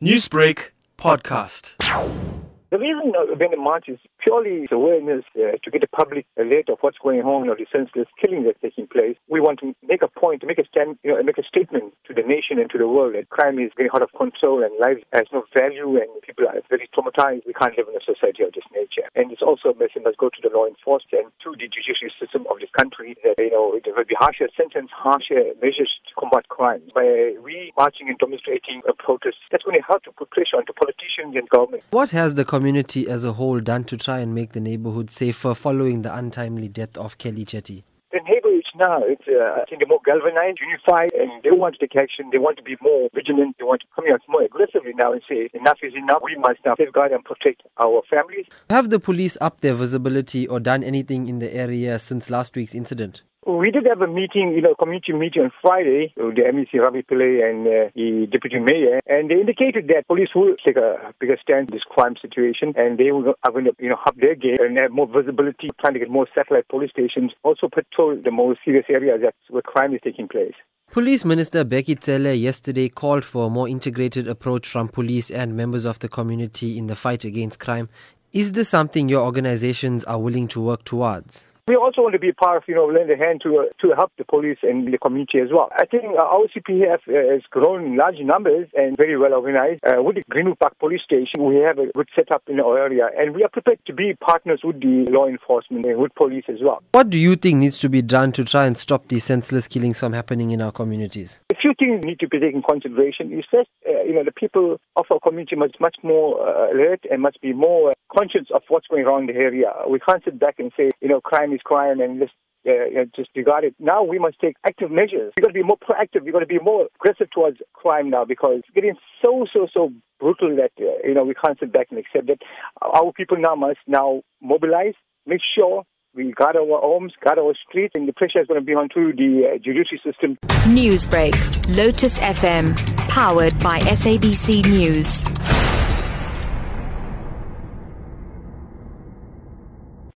Newsbreak podcast. The reason of being a march is purely awareness uh, to get the public alert of what's going on or the senseless killing that's taking place. We want to make a point, to make a stand, you know, make a statement to the nation and to the world that crime is getting out of control and life has no value and people are very traumatized. We can't live in a society of this nature. And it's also a message must go to the law enforcement and to the judiciary system of this country that, you know, there will be harsher sentence, harsher measures to combat crime. By we marching and demonstrating a protest, that's going to help to put pressure on the politicians and government. What has the community as a whole done to try and make the neighborhood safer following the untimely death of Kelly Chetty? The neighborhood now, it's, uh, I think they're more galvanized, unified, and they want to take action. They want to be more vigilant. They want to come out more aggressively now and say, enough is enough. We must now safeguard and protect our families. Have the police upped their visibility or done anything in the area since last week's incident? We did have a meeting, you know, community meeting on Friday with the MEC Ravi Pillay and uh, the deputy mayor, and they indicated that police will take a bigger stand in this crime situation, and they will, are going to, you know, up their game and have more visibility, trying to get more satellite police stations, also patrol the more serious areas that's where crime is taking place. Police Minister Bheki Cele yesterday called for a more integrated approach from police and members of the community in the fight against crime. Is this something your organizations are willing to work towards? We also want to be part of, you know, lend a hand to uh, to help the police and the community as well. I think uh, our CPF uh, has grown in large numbers and very well organized. Uh, with the Greenwood Park Police Station, we have a good setup in our area, and we are prepared to be partners with the law enforcement and with police as well. What do you think needs to be done to try and stop these senseless killings from happening in our communities? Few things need to be taken into consideration. Is first, uh, you know, the people of our community must much more uh, alert and must be more conscious of what's going on in the area. We can't sit back and say, you know, crime is crime and just uh, just disregard it. Now we must take active measures. We've got to be more proactive. We've got to be more aggressive towards crime now because it's getting so, so, so brutal that, uh, you know, we can't sit back and accept it. Our people now must now mobilize, make sure we guard our homes, guard our streets, and the pressure is going to be onto the uh, judiciary system. Newsbreak, Lotus FM, powered by SABC News.